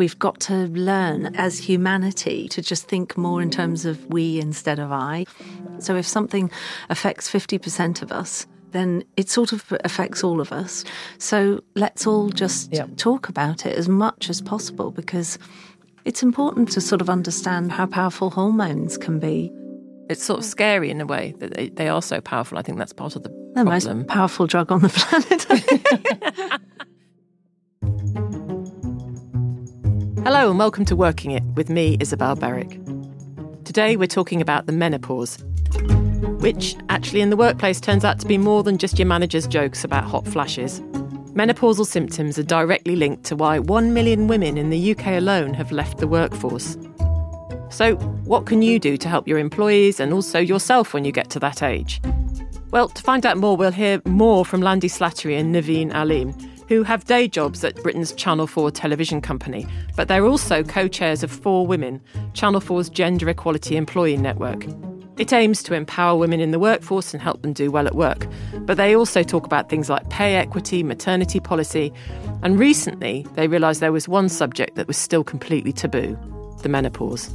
we've got to learn as humanity to just think more in terms of we instead of I. So if something affects 50% of us, then it sort of affects all of us. So let's all just Yep. talk about it as much as possible because it's important to sort of understand how powerful hormones can be. It's sort of scary in a way that they, they are so powerful. I think that's part of the The most powerful drug on the planet. Hello and welcome to Working It with me, Isabel Berwick. Today we're talking about the menopause, which actually in the workplace turns out to be more than just your manager's jokes about hot flashes. Menopausal symptoms are directly linked to why 1 million women in the UK alone have left the workforce. So, what can you do to help your employees and also yourself when you get to that age? Well, to find out more, we'll hear more from Landy Slattery and Navene Alim, who have day jobs at Britain's Channel 4 television company, but they're also co chairs of Four Women, Channel 4's gender equality employee network. It aims to empower women in the workforce and help them do well at work. But they also talk about things like pay equity, maternity policy, and recently they realised there was one subject that was still completely taboo the menopause.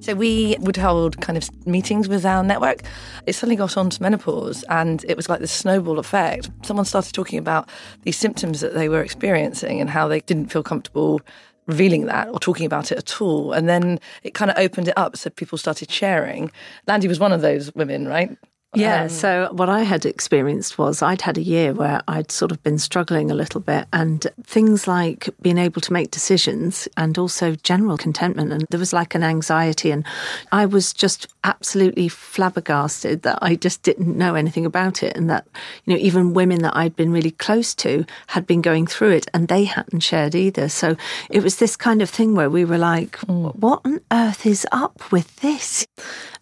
So we would hold kind of meetings with our network. It suddenly got onto menopause, and it was like this snowball effect. Someone started talking about these symptoms that they were experiencing and how they didn't feel comfortable revealing that or talking about it at all. And then it kind of opened it up, so people started sharing. Landy was one of those women, right? Yeah, Um, so what I had experienced was I'd had a year where I'd sort of been struggling a little bit, and things like being able to make decisions and also general contentment. And there was like an anxiety, and I was just absolutely flabbergasted that I just didn't know anything about it, and that, you know, even women that I'd been really close to had been going through it and they hadn't shared either. So it was this kind of thing where we were like, what on earth is up with this?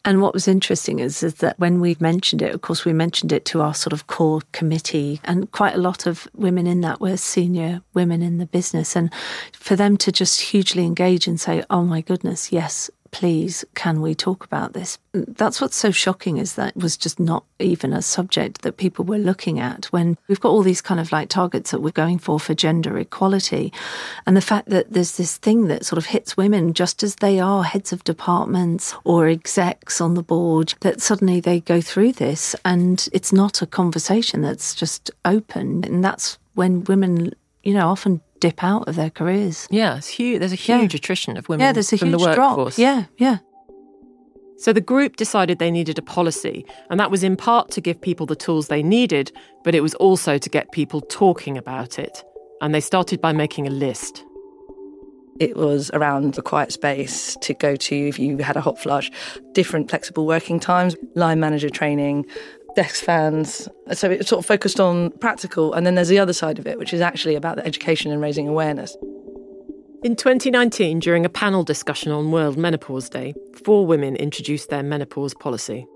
And what was interesting is, is that when we mentioned it, of course, we mentioned it to our sort of core committee, and quite a lot of women in that were senior women in the business. And for them to just hugely engage and say, oh my goodness, yes, please, can we talk about this? That's what's so shocking is that was just not even a subject that people were looking at when we've got all these kind of like targets that we're going for for gender equality. And the fact that there's this thing that sort of hits women just as they are heads of departments or execs on the board, that suddenly they go through this and it's not a conversation that's just open. And that's when women, you know, often dip out of their careers. Yeah, it's huge. There's a Yeah. huge attrition of women Yeah, there's a from huge the workforce. drop. Yeah, yeah. So the group decided they needed a policy, and that was in part to give people the tools they needed, but it was also to get people talking about it. And they started by making a list. It was around a quiet space to go to if you had a hot flush, different flexible working times, line manager training, desk fans. So it sort of focused on practical. And then there's the other side of it, which is actually about the education and raising awareness. In 2019, during a panel discussion on World Menopause Day, four women introduced their menopause policy.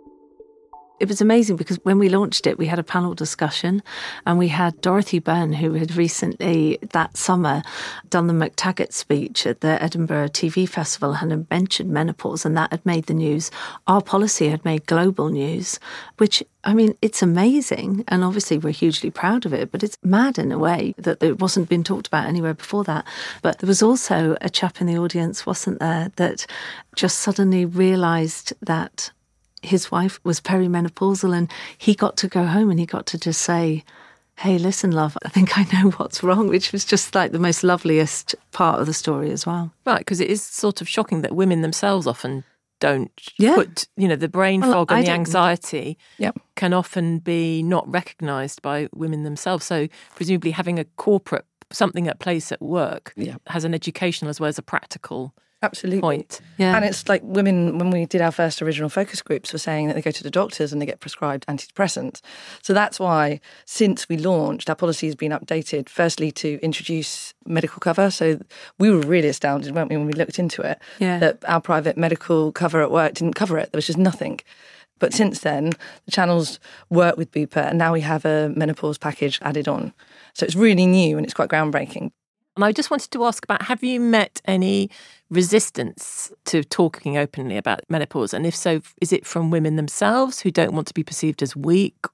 It was amazing because when we launched it, we had a panel discussion and we had Dorothy Byrne, who had recently that summer done the McTaggart speech at the Edinburgh TV Festival and had mentioned menopause, and that had made the news. Our policy had made global news, which I mean, it's amazing. And obviously, we're hugely proud of it, but it's mad in a way that it wasn't been talked about anywhere before that. But there was also a chap in the audience, wasn't there, that just suddenly realised that his wife was perimenopausal and he got to go home and he got to just say, Hey, listen, love, I think I know what's wrong, which was just like the most loveliest part of the story as well. Right, because it is sort of shocking that women themselves often don't Yeah. put, you know, the brain Well, fog I and the anxiety Yep. can often be not recognised by women themselves. So presumably having a corporate something at place at work Yeah. has an educational as well as a practical Absolutely. point. Yeah. And it's like women, when we did our first original focus groups, were saying that they go to the doctors and they get prescribed antidepressants. So that's why, since we launched, our policy has been updated, firstly, to introduce medical cover. So we were really astounded, weren't we, when we looked into it, Yeah. that our private medical cover at work didn't cover it. There was just nothing. But since then, the channels work with Bupa, and now we have a menopause package added on. So it's really new and it's quite groundbreaking. And I just wanted to ask about have you met any resistance to talking openly about menopause? And if so, is it from women themselves who don't want to be perceived as weak?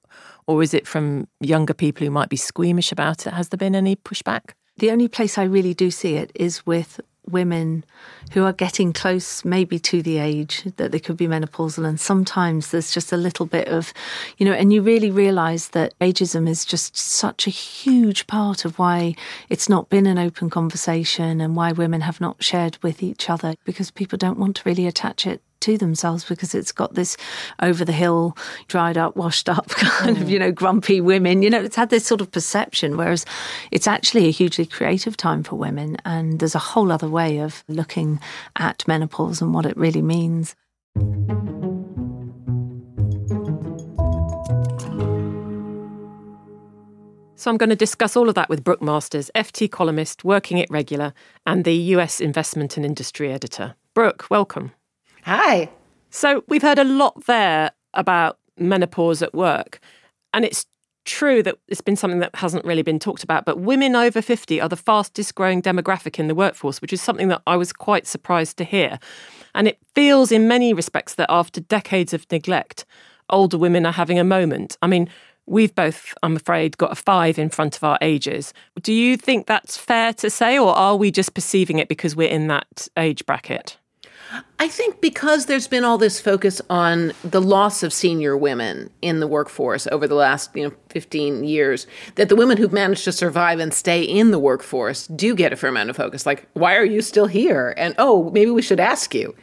Or is it from younger people who might be squeamish about it? Has there been any pushback? The only place I really do see it is with women who are getting close maybe to the age that they could be menopausal and sometimes there's just a little bit of you know and you really realize that ageism is just such a huge part of why it's not been an open conversation and why women have not shared with each other because people don't want to really attach it to themselves because it's got this over the hill, dried up, washed up kind mm. of, you know, grumpy women. You know, it's had this sort of perception, whereas it's actually a hugely creative time for women. And there's a whole other way of looking at menopause and what it really means. So I'm going to discuss all of that with Brooke Masters, FT columnist, Working It regular, and the US investment and industry editor. Brooke, welcome. Hi. So we've heard a lot there about menopause at work. And it's true that it's been something that hasn't really been talked about, but women over 50 are the fastest growing demographic in the workforce, which is something that I was quite surprised to hear. And it feels in many respects that after decades of neglect, older women are having a moment. I mean, we've both, I'm afraid, got a five in front of our ages. Do you think that's fair to say, or are we just perceiving it because we're in that age bracket? I think because there's been all this focus on the loss of senior women in the workforce over the last, you know, 15 years, that the women who've managed to survive and stay in the workforce do get a fair amount of focus. Like, why are you still here? And oh, maybe we should ask you.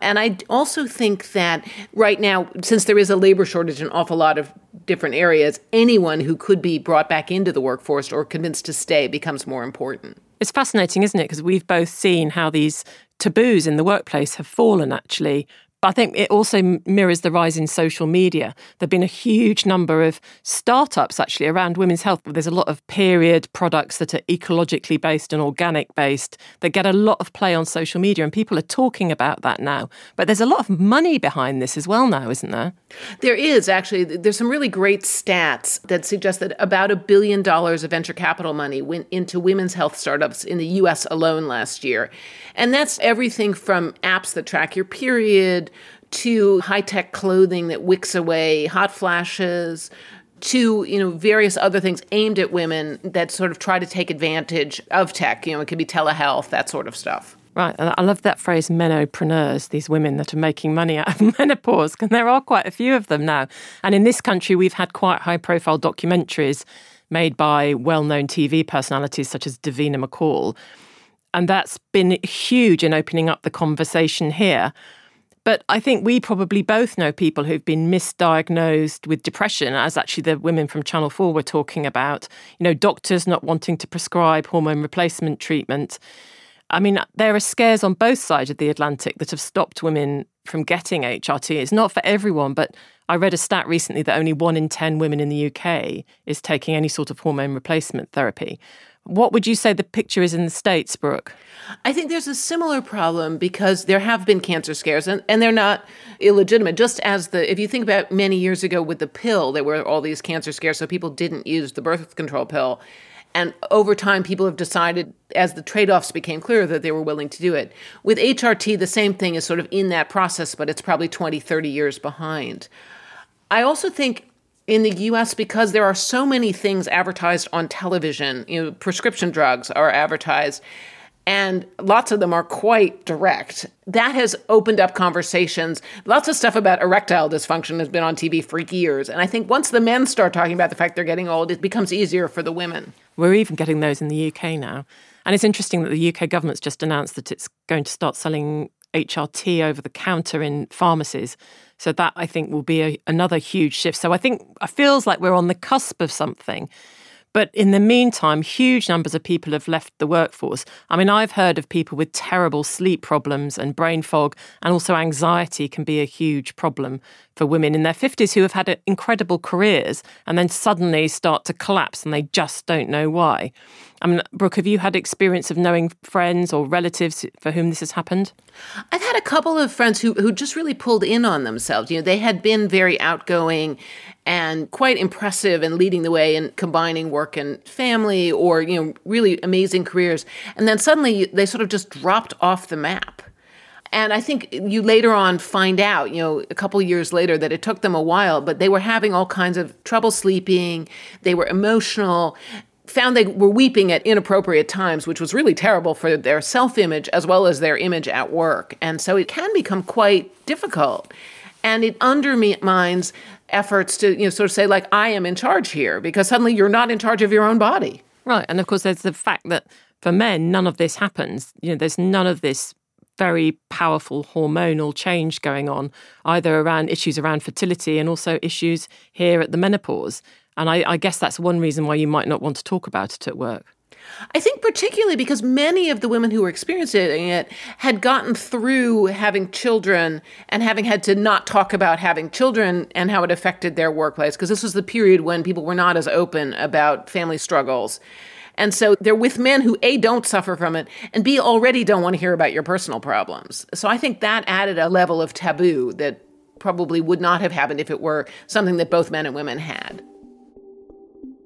And I also think that right now, since there is a labor shortage in an awful lot of different areas, anyone who could be brought back into the workforce or convinced to stay becomes more important. It's fascinating, isn't it? Because we've both seen how these taboos in the workplace have fallen actually I think it also mirrors the rise in social media. There have been a huge number of startups actually around women's health. There's a lot of period products that are ecologically based and organic based that get a lot of play on social media, and people are talking about that now. But there's a lot of money behind this as well now, isn't there? There is actually. There's some really great stats that suggest that about a billion dollars of venture capital money went into women's health startups in the US alone last year. And that's everything from apps that track your period to high tech clothing that wicks away hot flashes to you know various other things aimed at women that sort of try to take advantage of tech you know it could be telehealth that sort of stuff Right, I love that phrase, menopreneurs, these women that are making money out of menopause, and there are quite a few of them now. And in this country, we've had quite high profile documentaries made by well known TV personalities such as Davina McCall. And that's been huge in opening up the conversation here. But I think we probably both know people who've been misdiagnosed with depression, as actually the women from Channel 4 were talking about. You know, doctors not wanting to prescribe hormone replacement treatment. I mean, there are scares on both sides of the Atlantic that have stopped women from getting HRT. It's not for everyone, but I read a stat recently that only one in 10 women in the UK is taking any sort of hormone replacement therapy. What would you say the picture is in the States, Brooke? I think there's a similar problem because there have been cancer scares and, and they're not illegitimate. Just as the, if you think about many years ago with the pill, there were all these cancer scares, so people didn't use the birth control pill. And over time, people have decided, as the trade offs became clear, that they were willing to do it. With HRT, the same thing is sort of in that process, but it's probably 20, 30 years behind. I also think in the US because there are so many things advertised on television. You know, prescription drugs are advertised and lots of them are quite direct. That has opened up conversations. Lots of stuff about erectile dysfunction has been on TV for years. And I think once the men start talking about the fact they're getting old, it becomes easier for the women. We're even getting those in the UK now. And it's interesting that the UK government's just announced that it's going to start selling HRT over the counter in pharmacies. So that I think will be a, another huge shift. So I think it feels like we're on the cusp of something. But in the meantime, huge numbers of people have left the workforce. I mean, I've heard of people with terrible sleep problems and brain fog, and also anxiety can be a huge problem for women in their 50s who have had uh, incredible careers and then suddenly start to collapse and they just don't know why. I mean, Brooke, have you had experience of knowing friends or relatives for whom this has happened? I've had a couple of friends who, who just really pulled in on themselves. You know, they had been very outgoing and quite impressive and leading the way in combining work and family or, you know, really amazing careers. And then suddenly they sort of just dropped off the map. And I think you later on find out, you know, a couple years later that it took them a while, but they were having all kinds of trouble sleeping. They were emotional found they were weeping at inappropriate times, which was really terrible for their self image as well as their image at work. And so it can become quite difficult. And it undermines efforts to, you know, sort of say, like, I am in charge here, because suddenly you're not in charge of your own body. Right. And of course, there's the fact that for men, none of this happens. You know, there's none of this very powerful hormonal change going on, either around issues around fertility and also issues here at the menopause. And I, I guess that's one reason why you might not want to talk about it at work. I think particularly because many of the women who were experiencing it had gotten through having children and having had to not talk about having children and how it affected their workplace because this was the period when people were not as open about family struggles. And so they're with men who A, don't suffer from it, and B, already don't want to hear about your personal problems. So I think that added a level of taboo that probably would not have happened if it were something that both men and women had.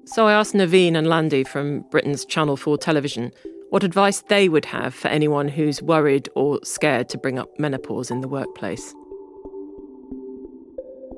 So I asked Navene and Landy from Britain's Channel 4 television what advice they would have for anyone who's worried or scared to bring up menopause in the workplace.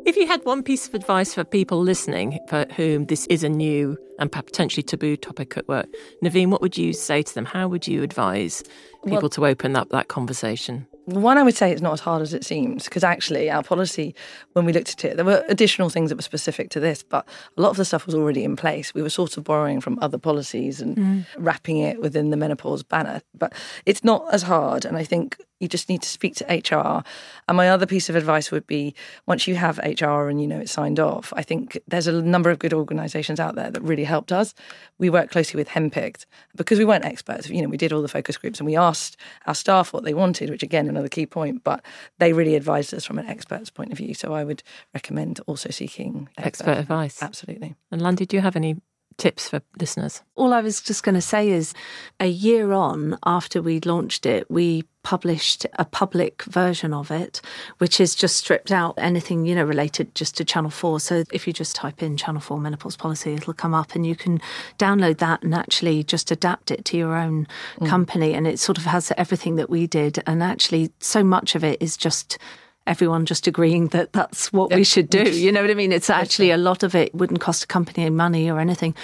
If you had one piece of advice for people listening for whom this is a new and potentially taboo topic at work, Navene, what would you say to them? How would you advise people well, to open up that conversation? One, I would say it's not as hard as it seems because actually our policy, when we looked at it, there were additional things that were specific to this, but a lot of the stuff was already in place. We were sort of borrowing from other policies and mm. wrapping it within the menopause banner. But it's not as hard. And I think you just need to speak to HR. And my other piece of advice would be once you have HR and you know it's signed off, I think there's a number of good organisations out there that really helped us. We worked closely with Henpicked because we weren't experts. You know, we did all the focus groups and we asked our staff what they wanted, which again another key point, but they really advised us from an expert's point of view. So I would recommend also seeking expert, expert advice. Absolutely. And Landy, do you have any tips for listeners? All I was just going to say is a year on after we launched it, we published a public version of it, which is just stripped out anything, you know, related just to Channel 4. So if you just type in Channel 4 menopause policy, it'll come up and you can download that and actually just adapt it to your own mm. company. And it sort of has everything that we did. And actually, so much of it is just everyone just agreeing that that's what we should do. You know what I mean? It's actually a lot of it wouldn't cost a company money or anything.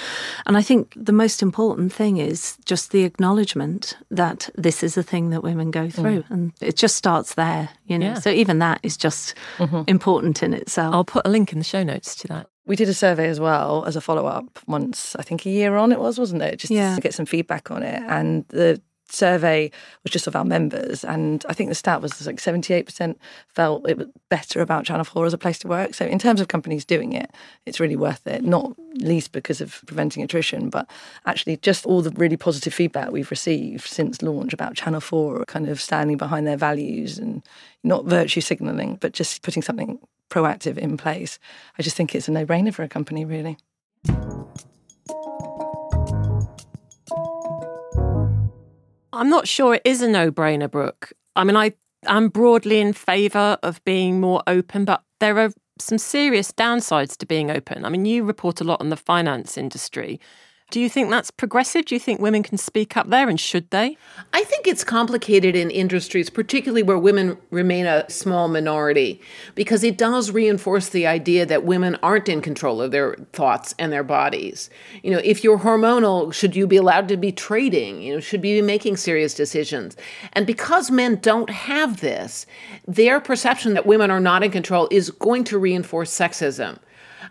And I think the most important thing is just the acknowledgement that this is a thing that women go through. Mm. And it just starts there, you know. Yeah. So even that is just mm-hmm. important in itself. I'll put a link in the show notes to that. We did a survey as well as a follow up once, I think a year on it was, wasn't it? Just yeah. to get some feedback on it. And the survey was just of our members, and I think the stat was like 78% felt it was better about Channel 4 as a place to work. So, in terms of companies doing it, it's really worth it, not least because of preventing attrition, but actually just all the really positive feedback we've received since launch about Channel 4 kind of standing behind their values and not virtue signalling, but just putting something proactive in place. I just think it's a no brainer for a company, really. I'm not sure it is a no brainer, Brooke. I mean, I, I'm broadly in favour of being more open, but there are some serious downsides to being open. I mean, you report a lot on the finance industry. Do you think that's progressive? Do you think women can speak up there and should they? I think it's complicated in industries, particularly where women remain a small minority, because it does reinforce the idea that women aren't in control of their thoughts and their bodies. You know, if you're hormonal, should you be allowed to be trading? You know, should you be making serious decisions? And because men don't have this, their perception that women are not in control is going to reinforce sexism.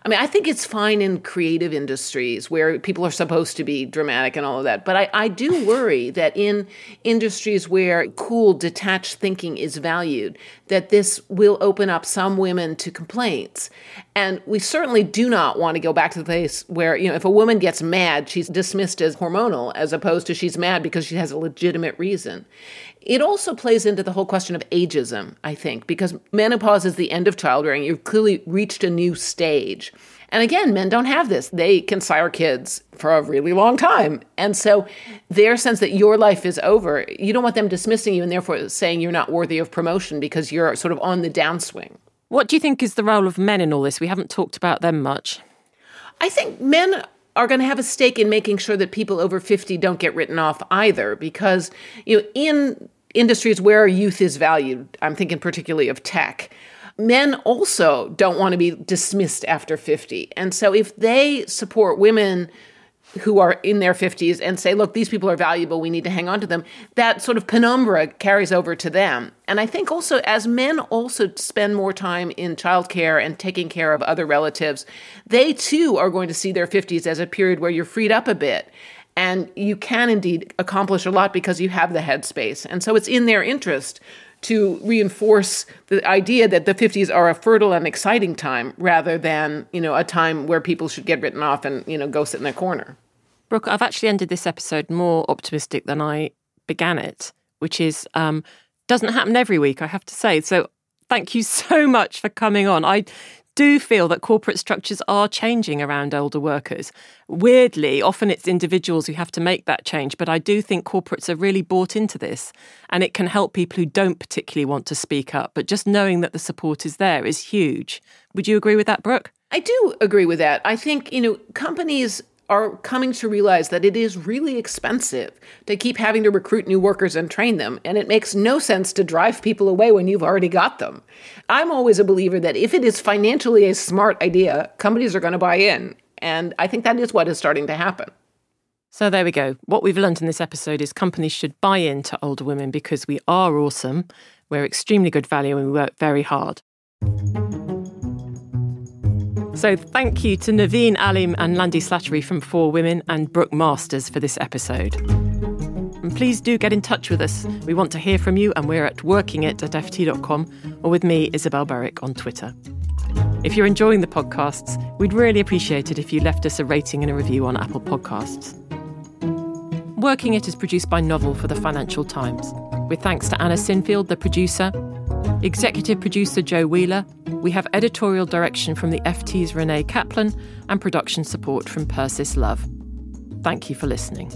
I mean, I think it's fine in creative industries where people are supposed to be dramatic and all of that. But I, I do worry that in industries where cool, detached thinking is valued, that this will open up some women to complaints. And we certainly do not want to go back to the place where, you know, if a woman gets mad, she's dismissed as hormonal as opposed to she's mad because she has a legitimate reason. It also plays into the whole question of ageism, I think, because menopause is the end of childbearing. You've clearly reached a new stage. And again, men don't have this. They can sire kids for a really long time. And so their sense that your life is over, you don't want them dismissing you and therefore saying you're not worthy of promotion because you're sort of on the downswing. What do you think is the role of men in all this? We haven't talked about them much. I think men are going to have a stake in making sure that people over 50 don't get written off either because you know in industries where youth is valued, I'm thinking particularly of tech, men also don't want to be dismissed after 50. And so if they support women who are in their 50s and say, look, these people are valuable, we need to hang on to them, that sort of penumbra carries over to them. And I think also as men also spend more time in childcare and taking care of other relatives, they too are going to see their 50s as a period where you're freed up a bit. And you can indeed accomplish a lot because you have the headspace. And so it's in their interest to reinforce the idea that the 50s are a fertile and exciting time rather than, you know, a time where people should get written off and, you know, go sit in their corner. Brooke, I've actually ended this episode more optimistic than I began it, which is um, doesn't happen every week, I have to say. So thank you so much for coming on. I do feel that corporate structures are changing around older workers. Weirdly, often it's individuals who have to make that change, but I do think corporates are really bought into this and it can help people who don't particularly want to speak up. But just knowing that the support is there is huge. Would you agree with that, Brooke? I do agree with that. I think, you know, companies are coming to realize that it is really expensive to keep having to recruit new workers and train them, and it makes no sense to drive people away when you've already got them. I'm always a believer that if it is financially a smart idea, companies are going to buy in, and I think that is what is starting to happen. So there we go. What we've learned in this episode is companies should buy into older women because we are awesome, we're extremely good value, and we work very hard. So thank you to Navene Alim and Landy Slattery from Four Women and Brooke Masters for this episode. And please do get in touch with us. We want to hear from you, and we're at workingit at ft.com or with me, Isabel Berwick, on Twitter. If you're enjoying the podcasts, we'd really appreciate it if you left us a rating and a review on Apple Podcasts. Working It is produced by Novel for the Financial Times, with thanks to Anna Sinfield, the producer, executive producer Joe Wheeler, we have editorial direction from the FT's Renee Kaplan and production support from Persis Love. Thank you for listening.